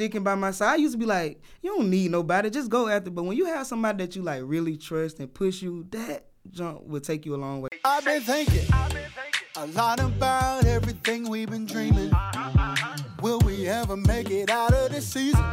sticking by my side. I used to be like, you don't need nobody, just go after. But when you have somebody that you like really trust and push you, that jump will take you a long way. I've been thinking a lot about everything we've been dreaming. Will we ever make it out of this season?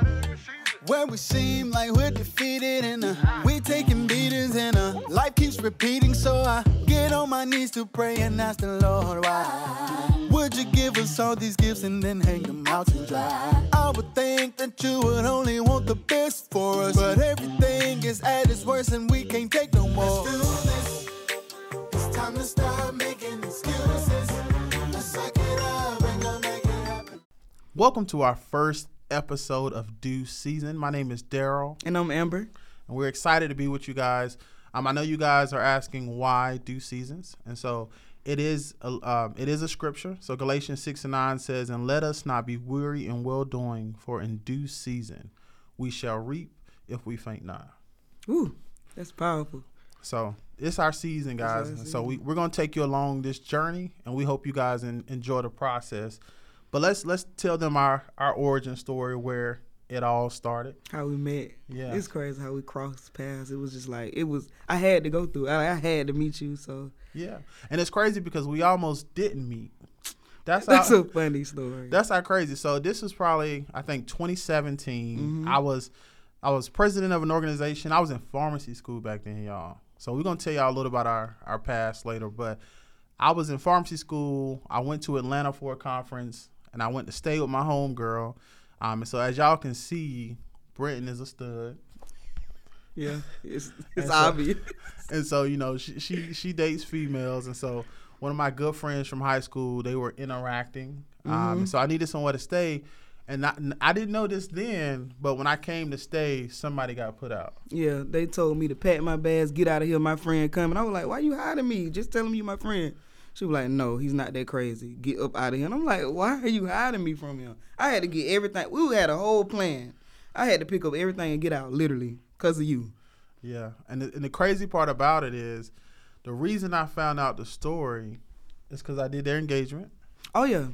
Where we seem like we're defeated and uh, we taking beatings and uh, life keeps repeating. So I get on my knees to pray and ask the Lord why. Would you give us all these gifts and then hang them out to dry? I would think that you would only want the best for us, but everything is at its worst and we can't take no more. Let's do this. It's time to stop making excuses. Let's suck it up and go make it happen. Welcome to our first episode of Due Season. My name is Darryl, And I'm Amber. and we're excited to be with you guys. Um, I know you guys are asking why due seasons, and so it is. A, um, it is a scripture. So Galatians six and nine says, "And let us not be weary in well doing, for in due season we shall reap if we faint not." Ooh, that's powerful. So it's our season, guys. our And so we, we're gonna take you along this journey, and we hope you guys en- enjoy the process. But let's let's tell them our our origin story where it all started. How we met. Yeah. It's crazy how we crossed paths. It was just like it was. I had to go through. I, I had to meet you. So Yeah, and it's crazy because we almost didn't meet. That's that's how a funny story. that's how crazy. So this was probably I think 2017. Mm-hmm. I was I was president of an organization. I was in pharmacy school back then, y'all. So we're gonna tell y'all a little about our our past later, but I was in pharmacy school. I went to Atlanta for a conference, and I went to stay with my homegirl. Um, and so as y'all can see, Brenton is a stud. yeah, it's And it's so- obvious. and so you know she, she she dates females and so one of my good friends from high school they were interacting um, and so i needed somewhere to stay and I, I didn't know this then but when i came to stay somebody got put out Yeah, they told me to pack my bags, get out of here. My friend coming. I was like, why you hiding me? Just telling him you my friend. She was like, no, he's not that crazy. Get up out of here. And I'm like, why are you hiding me from him? I had to get everything. We had a whole plan. I had to pick up everything and get out, literally, because of you. yeah and the, and the crazy part about it is the reason i found out the story is because i did their engagement Oh yeah.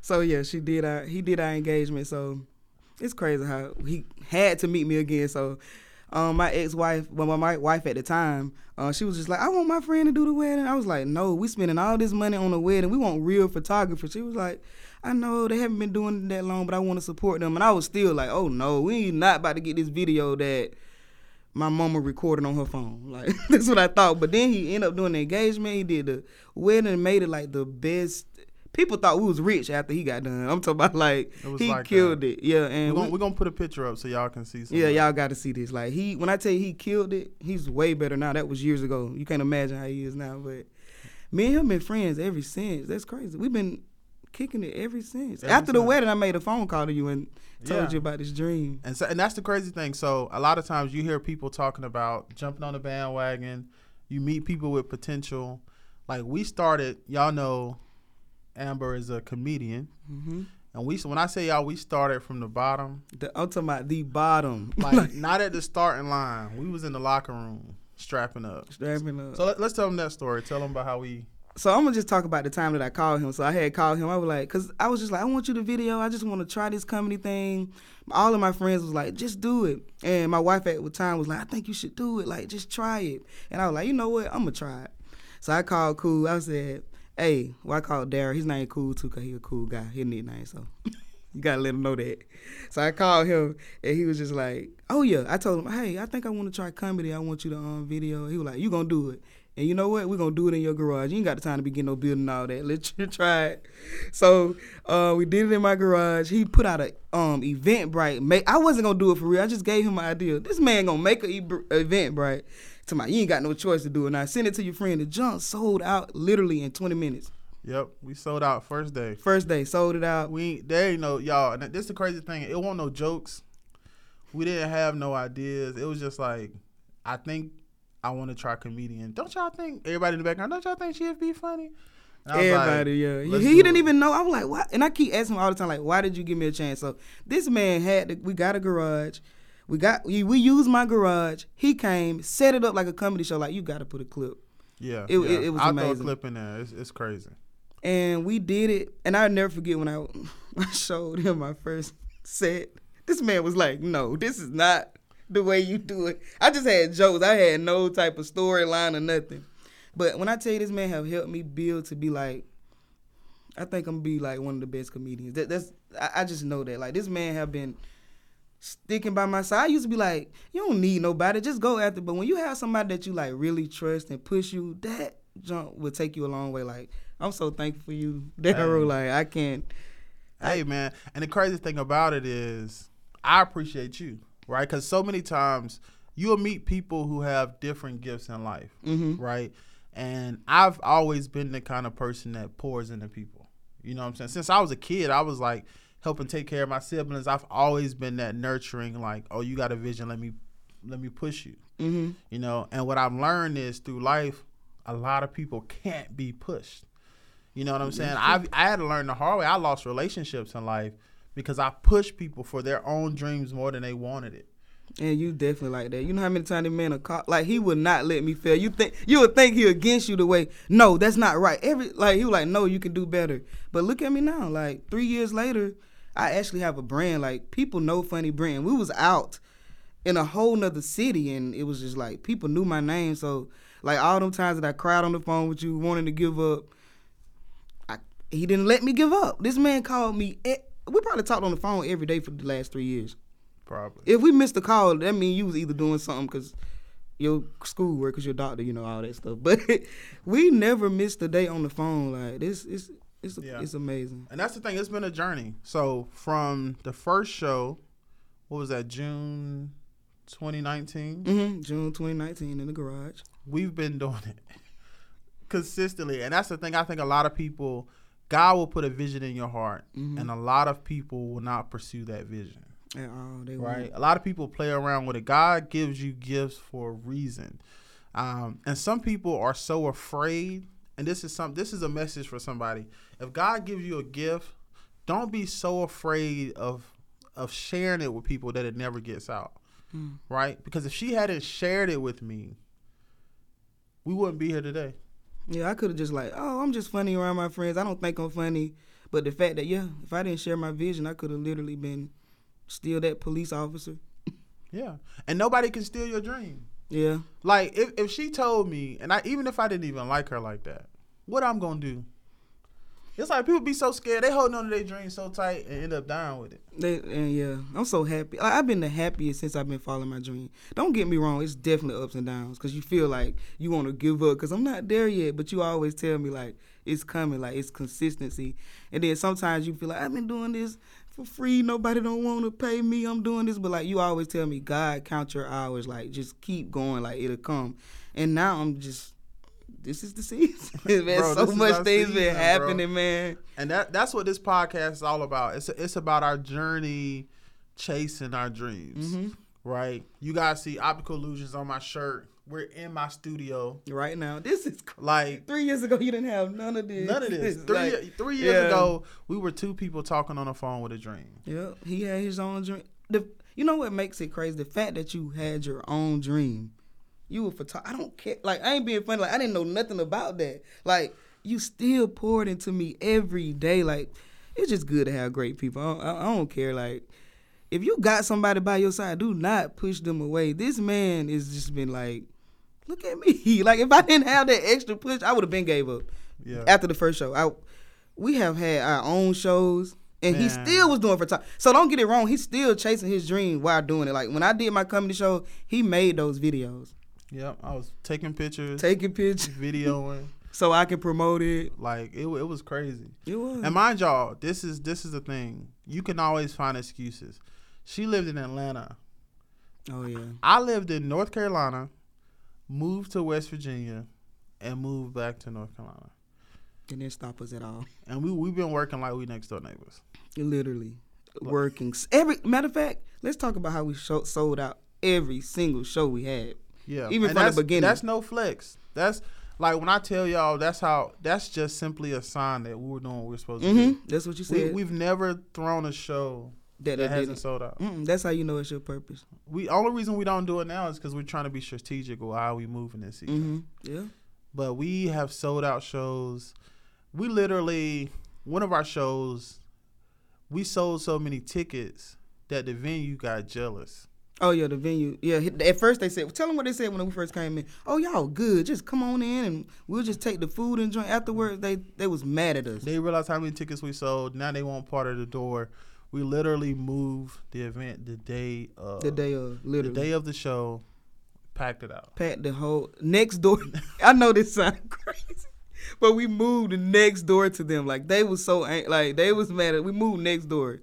So yeah, she did our he did our engagement. So it's crazy how he had to meet me again. So um, my ex wife, well, my wife at the time, uh, she was just like, I want my friend to do the wedding. I was like, No, we spending all this money on the wedding. We want real photographers. She was like, I know they haven't been doing that long, but I want to support them. And I was still like, Oh no, we not about to get this video that my mama recorded on her phone. Like that's what I thought. But then he ended up doing the engagement. He did the wedding and made it like the best. People thought we was rich after he got done. I'm talking about like he like killed that. it. Yeah, we're and gonna, we- we're gonna put a picture up so y'all can see some yeah, y'all got to see this. Like he, when I tell you he killed it, he's way better now. That was years ago. You can't imagine how he is now. But me and him been friends ever since. That's crazy. We've been kicking it ever since. Ever After the wedding, I made a phone call to you and told Yeah. you about this dream. And so, and that's the crazy thing. So a lot of times you hear people talking about jumping on the bandwagon. You meet people with potential. Like we started, y'all know, Amber is a comedian, hmm and we. When I say y'all, we started from the bottom. The, I'm talking about the bottom. Like not at the starting line. We was in the locker room strapping up. strapping up. So let, let's tell them that story. Tell them about how we. So I'm gonna just talk about the time that I called him. So I had called him. I was like, cause I was just like, I want you to video. I just want to try this comedy thing. All of my friends was like, just do it. And my wife at the time was like, I think you should do it. Like, just try it. And I was like, you know what? I'm gonna try it. So I called Cool. I said, Hey, well I called Darryl. His name Cool too, cause he a cool guy. His nickname. So you gotta let him know that. So I called him, and he was just like, Oh yeah. I told him, Hey, I think I want to try comedy. I want you to um video. He was like, You gonna do it? And you know what? We're gonna do it in your garage. You ain't got the time to be getting no building all that. Let you try it. So uh, we did it in my garage. He put out a um Eventbrite. Make I wasn't gonna do it for real. I just gave him an idea. This man gonna make an Eventbrite. To my, you ain't got no choice to do it. Now send it to your friend. The junk sold out literally in 20 minutes. Yep, we sold out first day. First day, sold it out. We ain't- there ain't no y'all. This the crazy thing. It wasn't no jokes. We didn't have no ideas. It was just like, I think I want to try comedian. Don't y'all think everybody in the background? Don't y'all think she'd be funny? I was like, Everybody, yeah. He, didn't it. even know. I was like, what? And I keep asking him all the time, like, why did you give me a chance? So this man had, the, we got a garage. We got, we, we used my garage. He came, set it up like a comedy show. Like, you got to put a clip. Yeah, It- yeah. it- it was I'll throw a amazing. clip in there. It's, it's crazy. And we did it. And I'll never forget when I, I showed him my first set. This man was like, no, this is not the way you do it. I just had jokes. I had no type of storyline or nothing. But when I tell you this man have helped me build to be like, I think I'm gonna be like one of the best comedians. That, that's I, I just know that. Like this man have been sticking by my side. I used to be like, you don't need nobody, just go after. But when you have somebody that you like really trust and push you, that jump will take you a long way. Like I'm so thankful for you, Darryl. Like I can't. Hey man, and the crazy thing about it is, I appreciate you, right? Because so many times you'll meet people who have different gifts in life, Mm-hmm. right? And I've always been the kind of person that pours into people. You know what I'm saying? Since I was a kid, I was like helping take care of my siblings. I've always been that nurturing, like, oh, you got a vision, let me let me push you. Mm-hmm. You know, and what I've learned is through life, a lot of people can't be pushed. You know what I'm saying? I I had to learn the hard way. I lost relationships in life because I pushed people for their own dreams more than they wanted it. And you definitely like that. You know how many times the man a cop like he would not let me fail. You think you would think he against you the way. No, that's not right. Every like he was like, no, you can do better. But look at me now. Like three years later, I actually have a brand. Like people know Funny Brenton. We was out in a whole nother city, and it was just like people knew my name. So like all them times that I cried on the phone with you, wanting to give up, I, he didn't let me give up. This man called me. e- We probably talked on the phone every day for the last three years. Probably. If we missed a call, that means you was either doing something because your schoolwork, because your doctor, you know all that stuff. But we never missed a day on the phone. Like this, it's it's Yeah. it's amazing. And that's the thing. It's been a journey. So from the first show, what was that? June 2019. hmm June 2019 in the garage. We've been doing it consistently, and that's the thing. I think a lot of people, God will put a vision in your heart, Mhm. and a lot of people will not pursue that vision. At all, they right? won't. A lot of people play around with it. God gives you gifts for a reason, um, and some people are so afraid. And this is some. This is a message for somebody. If God gives you a gift, don't be so afraid of of sharing it with people that it never gets out, Mm. right? Because if she hadn't shared it with me, we wouldn't be here today. Yeah, I could have just like, oh, I'm just funny around my friends. I don't think I'm funny. But the fact that yeah, if I didn't share my vision, I could have literally been still that police officer. Yeah, and nobody can steal your dream. Yeah. Like if, if she told me, and I even if I didn't even like her like that, what I'm gonna do? It's like people be so scared they holding on to their dreams so tight and end up dying with it. They, and yeah, I'm so happy. Like, I've been the happiest since I've been following my dream. Don't get me wrong, it's definitely ups and downs because you feel like you want to give up because I'm not there yet. But you always tell me like it's coming, like it's consistency. And then sometimes you feel like I've been doing this for free. Nobody don't want to pay me. I'm doing this, but like you always tell me, God, count your hours. Like just keep going. Like it'll come. And now I'm just. This is the season, man. Bro, so much things season, been bro. happening, man. And that that's what this podcast is all about. It's it's about our journey chasing our dreams. Mhm. Right? You guys see Optikool Illusions on my shirt. We're in my studio. Right now, this is Like Three years ago, you didn't have none of this. none of this. Three like- three years yeah. ago, we were two people talking on the phone with a dream. Yeah, he had his own dream. The you know what makes it crazy? The fact that you had your own dream. You were photog- I don't care. Like I ain't being funny. Like I didn't know nothing about that. Like you still poured into me every day. Like it's just good to have great people. I, I, I don't care. Like if you got somebody by your side, do not push them away. This man has just been like, look at me. Like if I didn't have that extra push, I would have been gave up. Yeah. after the first show. I, we have had our own shows, and he still was doing for time. So don't get it wrong, he's still chasing his dream while doing it. Like when I did my comedy show, he made those videos, Yep. I was taking pictures, taking pictures, videoing. so I can promote it. Like it, it was crazy. It was. And mind y'all, this is this is the thing. You can always find excuses. She lived in Atlanta. oh yeah, I lived in North Carolina, moved to West Virginia, and moved back to North Carolina. it didn't stop us at all. And we we've been working like we next door neighbors. Literally working every matter of fact. Let's talk about how we show, sold out every single show we had. Yeah. Even And from the beginning. That's no flex. That's like when I tell y'all that's how that's just simply a sign that we were doing what we are supposed to hmm do. That's what you We, said. we've never thrown a show that, that hasn't sold out. Mm-mm, that's how you know it's your purpose. We only reason we don't do it now is because we're trying to be strategic with how we move in this season. hmm Yeah. but we have sold out shows. We literally one of our shows, we sold so many tickets that the venue got jealous. Oh yeah, the venue. Yeah, at first they said, tell them what they said when we first came in. Oh y'all good, just come on in and we'll just take the food and drink. Afterwards, they they was mad at us. They realized how many tickets we sold. Now they want part of the door. We literally moved the event the day of the day of literally the day of the show, packed it out. Packed the whole next door. I know this sounds crazy, but we moved the next door to them. Like they was so like they was mad at. We moved next door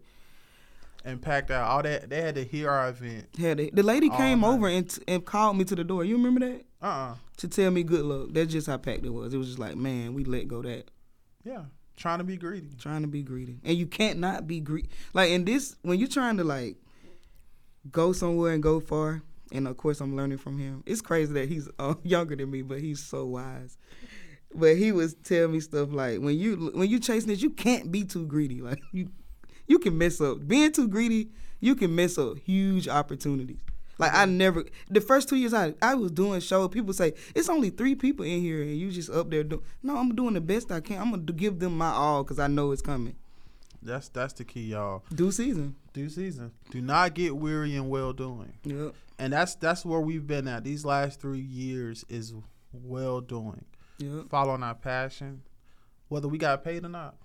and packed out all that. They had to hear our event. Had they, the lady came night. over and and called me to the door. You remember that? Uh. uh To tell me good luck. That's just how packed it was. It was just like, man, we let go that. Yeah. Trying to be greedy. Trying to be greedy, and you can't not be greedy. Like in this, when you're trying to like go somewhere and go far, and of course I'm learning from him. It's crazy that he's uh, younger than me, but he's so wise. But he was telling me stuff like when you when you chasing this, you can't be too greedy. Like you you can mess up. Being too greedy, you can mess up huge opportunities. Like I never the first two years I I was doing show. People say it's only three people in here and you just up there doing. No, I'm doing the best I can. I'm gonna give them my all because I know it's coming. That's that's the key, y'all. Due season. Due season. Do not get weary in well doing. Yep. And that's that's where we've been at. These last three years is well doing. Yep. Following our passion, whether we got paid or not.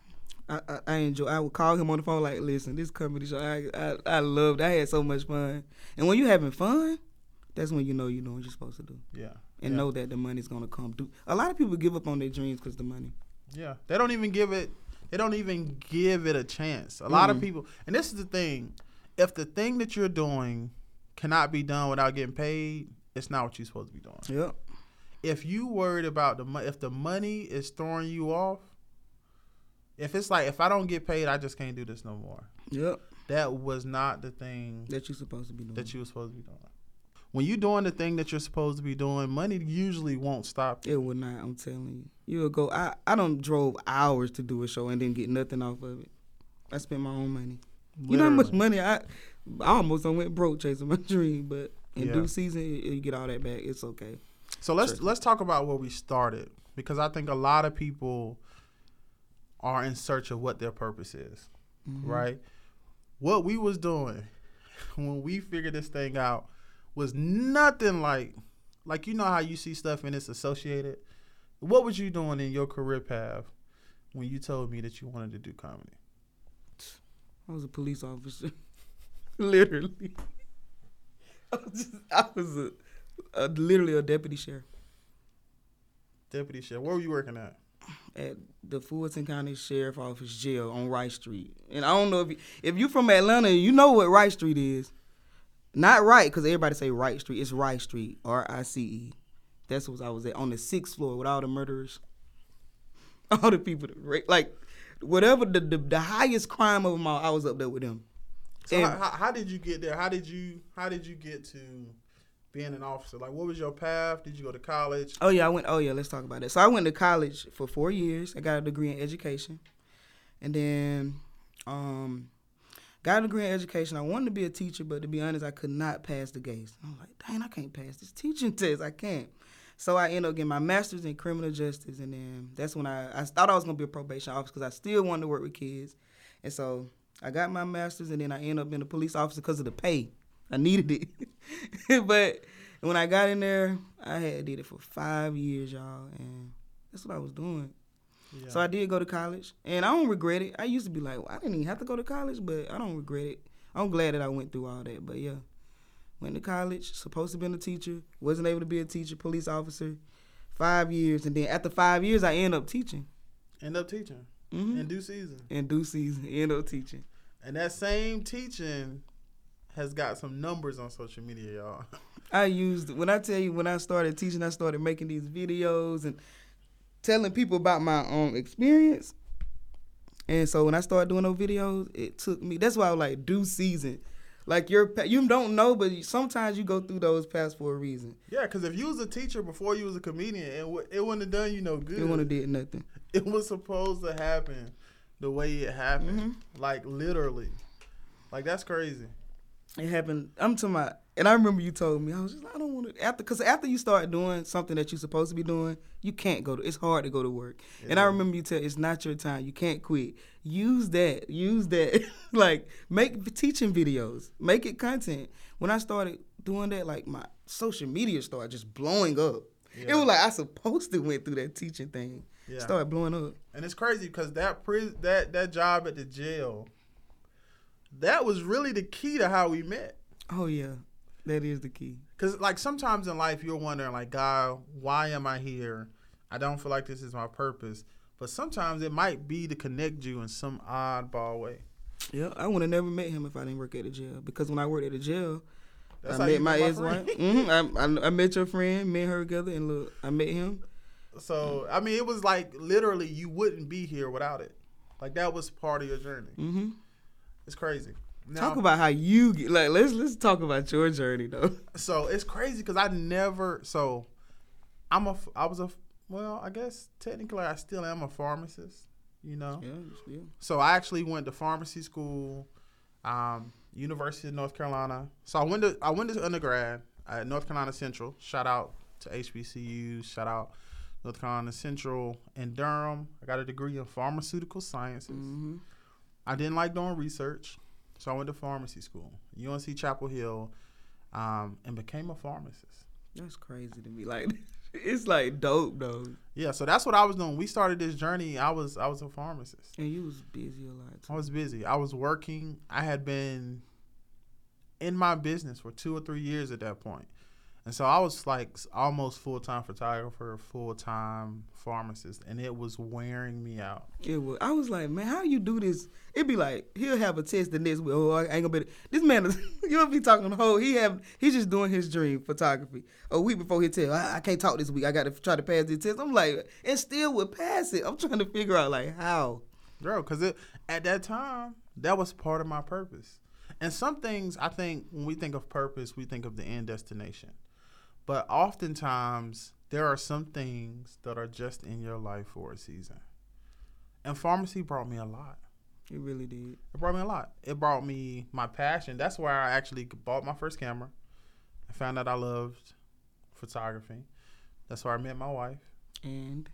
I, I, I enjoy. I would call him on the phone like, "Listen, this comedy show, I, I I loved. I had so much fun. And when you having fun, that's when you know you know what you're supposed to do. Yeah. And yeah. know that the money's gonna come. Do a lot of people give up on their dreams because the money. Yeah, they don't even give it. They don't even give it a chance. A lot mm of people, and this is the thing: if the thing that you're doing cannot be done without getting paid, it's not what you're supposed to be doing. Yep. If you worried about the money, if the money is throwing you off, if it's like if I don't get paid, I just can't do this no more. Yep. That was not the thing that you're supposed to be doing. That you were supposed to be doing. When you're doing the thing that you're supposed to be doing, money usually won't stop you. It will not. I'm telling you. You'll go. I I don't drove hours to do a show and didn't get nothing off of it. I spent my own money. Literally. You know how much money I I almost went broke chasing my dream, but in yeah. due season you get all that back. It's okay. So let's let's talk about where we started because I think a lot of people are in search of what their purpose is, mm-hmm. right? What we was doing when we figured this thing out was nothing like like you know how you see stuff and it's associated. What was you doing in your career path when you told me that you wanted to do comedy? I was a police officer, literally. I was, just, I was a, a, literally a deputy sheriff. Deputy sheriff. Where were you working at? At the Fulton County Sheriff Office jail on Rice Street. And I don't know if you, if you from Atlanta, you know what Rice Street is. Not right, because everybody say Wright Street. It's Rice Street, R I C E. That's what I was at on the sixth floor with all the murderers, all the people that like whatever the, the, the highest crime of them all. I was up there with them. So how, how, did you get there? How did you how did you get to being an officer? Like, what was your path? Did you go to college? Oh yeah, I went. Oh yeah, let's talk about that. So I went to college for four years. I got a degree in education, and then um, got a degree in education. I wanted to be a teacher, but to be honest, I could not pass the GACE. I'm like, dang, I can't pass this teaching test. I can't. So I ended up getting my master's in criminal justice, and then that's when I, I thought I was gonna be a probation officer because I still wanted to work with kids, and so I got my master's, and then I ended up being a police officer because of the pay. I needed it. but when I got in there, I had did it for five years, y'all, and that's what I was doing. Yeah. So I did go to college, and I don't regret it. I used to be like, well, I didn't even have to go to college, but I don't regret it. I'm glad that I went through all that. But yeah, went to college, supposed to be a teacher, wasn't able to be a teacher, police officer, five years, and then after five years, I end up teaching. End up teaching mm-hmm. in due season. In due season, end up teaching. And that same teaching has got some numbers on social media, y'all. I used when I tell you when I started teaching, I started making these videos and telling people about my own experience. And so when I started doing those videos, it took me. That's why I was like due season. Like you're you don't know, but sometimes you go through those paths for a reason. Yeah, because if you was a teacher before you was a comedian, it, it wouldn't have done you no good. It wouldn't have did nothing. It was supposed to happen the way it happened, mm-hmm. like literally. Like that's crazy. It happened. I'm talking about, and I remember you told me I was just I don't want to after because after you start doing something that you're supposed to be doing, you can't go to. It's hard to go to work. And I remember you tell it's not your time. You can't quit. Use that. Use that. like make teaching videos. Make it content. When I started doing that, like my social media started just blowing up. It was like I supposed to went through that teaching thing. Yeah. Started blowing up. And it's crazy because that prison, that that job at the jail, that was really the key to how we met. Oh yeah, that is the key. Cause like sometimes in life you're wondering like, God, why am I here? I don't feel like this is my purpose. But sometimes it might be to connect you in some oddball way. Yeah, I would have never met him if I didn't work at the jail. Because when I worked at the jail, That's I met my ex wife. friend. hmm I, I I met your friend. Me and her together, and look, I met him. So I mean, it was like literally you wouldn't be here without it. Like that was part of your journey. hmm It's crazy. Now, Talk about how you get. Like, let's let's talk about your journey though. so it's crazy because I never. So I'm a. I was a. Well, I guess technically I still am a pharmacist. You know. Yeah, yeah. So I actually went to pharmacy school, um, University of North Carolina. So I went to I went to undergrad at North Carolina Central. Shout out to HBCU. Shout out North Carolina Central in Durham. I got a degree in pharmaceutical sciences. hmm I didn't like doing research, so I went to pharmacy school, UNC Chapel Hill, um, and became a pharmacist. That's crazy to me. Like, it's like dope though. Yeah, so that's what I was doing. We started this journey. I was I was a pharmacist. And you was busy a lot. I was busy. I was working. I had been in my business for two or three years at that point. And so I was like almost full time photographer, full time pharmacist, and it was wearing me out. It was. I was like, man, how you do this? It'd be like he'll have a test the next week. Oh, I ain't gonna be. This man is. You'll be talking the whole. He have. He's just doing his dream photography. A week before he tell, I, I can't talk this week. I got to try to pass this test. I'm like, and still would pass it. I'm trying to figure out like how. Girl, because at that time, that was part of my purpose. And some things, I think, when we think of purpose, we think of the end destination. But oftentimes, there are some things that are just in your life for a season. And pharmacy brought me a lot. It really did. It brought me a lot. It brought me my passion. That's where I actually bought my first camera. I found out I loved photography. That's where I met my wife. And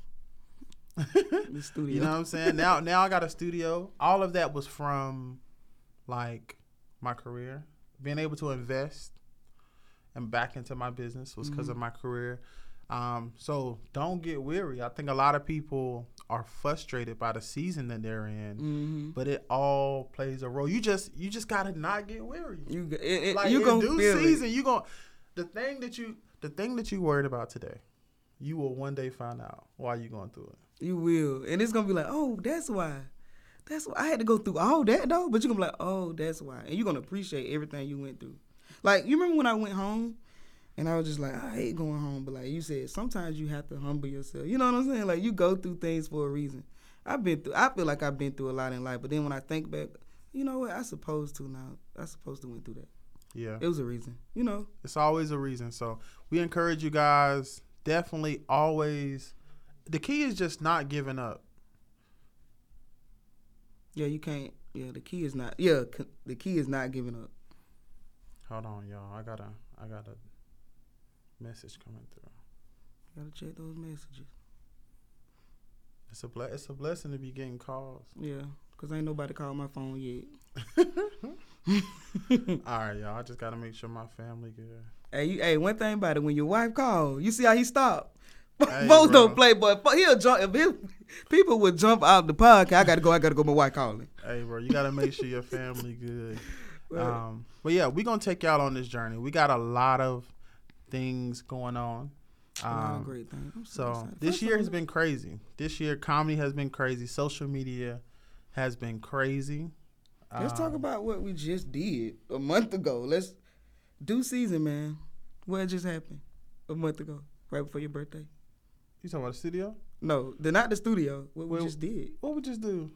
the studio. You know what I'm saying? now now I got a studio. All of that was from like my career. Being able to invest and back into my business was because of my career. Um, so don't get weary. I think a lot of people are frustrated by the season that they're in, hmm but it all plays a role. You just you just gotta not get weary. You it, it, like you gonna due feel season, you gonna the thing that you the thing that you worried about today, you will one day find out why you going through it. it. You will, and it's gonna be like, oh, that's why. That's why I had to go through all that though. But you're gonna be like, oh, that's why, and you're gonna appreciate everything you went through. Like you remember when I went home, and I was just like, I hate going home. But like you said, sometimes you have to humble yourself. You know what I'm saying? Like you go through things for a reason. I've been through. I feel like I've been through a lot in life. But then when I think back, you know what? I supposed to now. I supposed to went through that. Yeah. It was a reason. You know. It's always a reason. So we encourage you guys definitely always. The key is just not giving up. Yeah, you can't. Yeah, the key is not. Yeah, c- the key is not giving up. Hold on, y'all. I got a I got a message coming through. You Gotta check those messages. It's a ble- it's a blessing to be getting calls. Yeah, cause ain't nobody called my phone yet. All right, y'all. I just gotta make sure my family good. Hey, you, hey, one thing about it, when your wife called, you see how he stopped. Hey, bro. don't play, but he'll jump. If his, people would jump out the podcast, I gotta go. I gotta go. My wife calling. Hey, bro, you gotta make sure your family good. Right. Um, but yeah, we're gonna take y'all on this journey. We got a lot of things going on. Um, great things. I'm So excited. this year has been crazy. This year, comedy has been crazy. Social media has been crazy. Let's talk Um, about what we just did a month ago. Let's do season, man. What just happened a month ago, right before your birthday? You talking about the studio? No, the not the studio. What we just did. What we just do?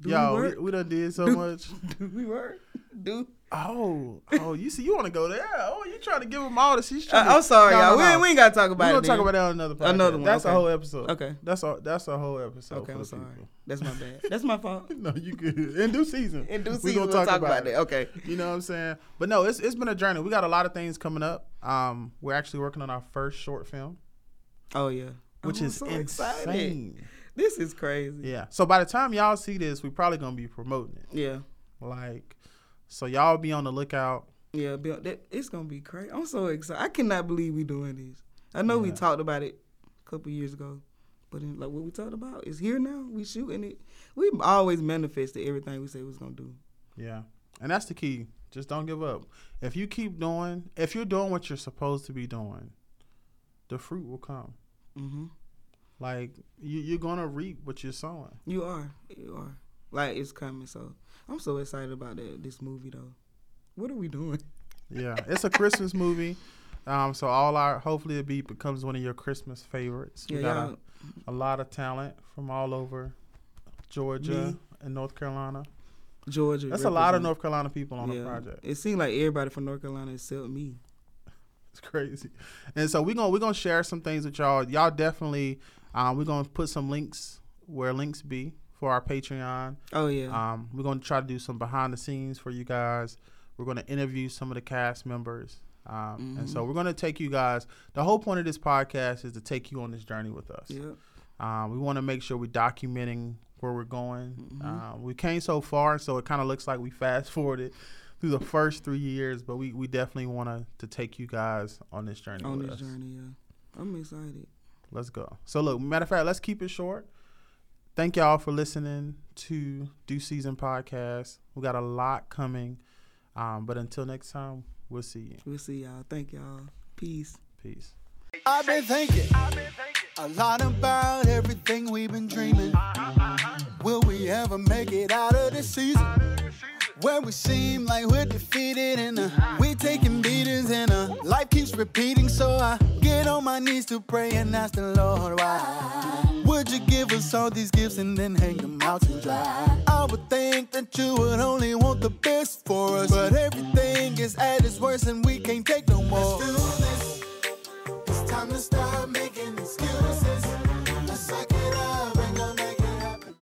Do Yo, we we, we done did so Do- much. Do we work? Do Oh, oh, you see, you want to go there? Oh, you trying to give them all the? She's trying. I, to, am sorry, No, y'all. no, We, no. ain't- we ain't gotta talk about. We're about gonna it. talk about that on another podcast. Another one, That's a whole episode. Okay. That's a that's a whole episode. Okay, I'm sorry. people. That's my bad. That's my fault. No, you good. In due season. In due season, We gonna we'll talk about it. Okay. You know what I'm saying? But no, it's it's been a journey. We got a lot of things coming up. Um, we're actually working on our first short film, Oh yeah. which I'm is so insane. excited. This is crazy. Yeah. So by the time y'all see this, we're probably gonna be promoting it. Yeah. Like, so y'all be on the lookout. Yeah, Bill, that, it's gonna be crazy. I'm so excited. I cannot believe we doing this. I know we talked about it a couple years ago, but in, like what we talked about is here now. We shooting it. We always manifested everything we say we was gonna do. Yeah. And that's the key. Just don't give up. If you keep doing, if you're doing what you're supposed to be doing, the fruit will come. hmm Like you, you're gonna reap what you're sowing. You are. You are. Like it's coming. So I'm so excited about that. This movie though. What are we doing? Yeah, it's a Christmas movie. Um, so all our hopefully it be becomes one of your Christmas favorites. We Yeah, got y'all. a, a lot of talent from all over Georgia Me. and North Carolina. Georgia. That's a lot of North Carolina people on yeah. the project. It seemed like everybody from North Carolina except me. It's crazy. And so we're gonna we're gonna share some things with y'all. Y'all definitely um, we're gonna put some links where links be for our Patreon. Oh yeah. Um, we're gonna try to do some behind the scenes for you guys. We're gonna interview some of the cast members. Um, and Mm-hmm. so we're gonna take you guys. The whole point of this podcast is to take you on this journey with us. yeah. Um, we want to make sure we're documenting where we're going. Mm-hmm. Um, we came so far, so it kind of looks like we fast forwarded through the first three years, but we, we definitely want to to take you guys on this journey. On this us. journey, yeah. I'm excited. Let's go. So look, matter of fact, let's keep it short. Thank y'all for listening to Due Season Podcast. We got a lot coming. Um, but until next time, we'll see you. We'll see y'all. Thank y'all. Peace. Peace. I've been thinking a lot about everything we've been dreaming. Will we ever make it out of this season? Where we seem like we're defeated and uh, we taking beatings and uh, life keeps repeating. So I get on my knees to pray and ask the Lord why. Would you give us all these gifts and then hang them out to dry? I would think that you would only want the best for us, but everything is at its worst and we can't take no more. Let's do this. It's time to start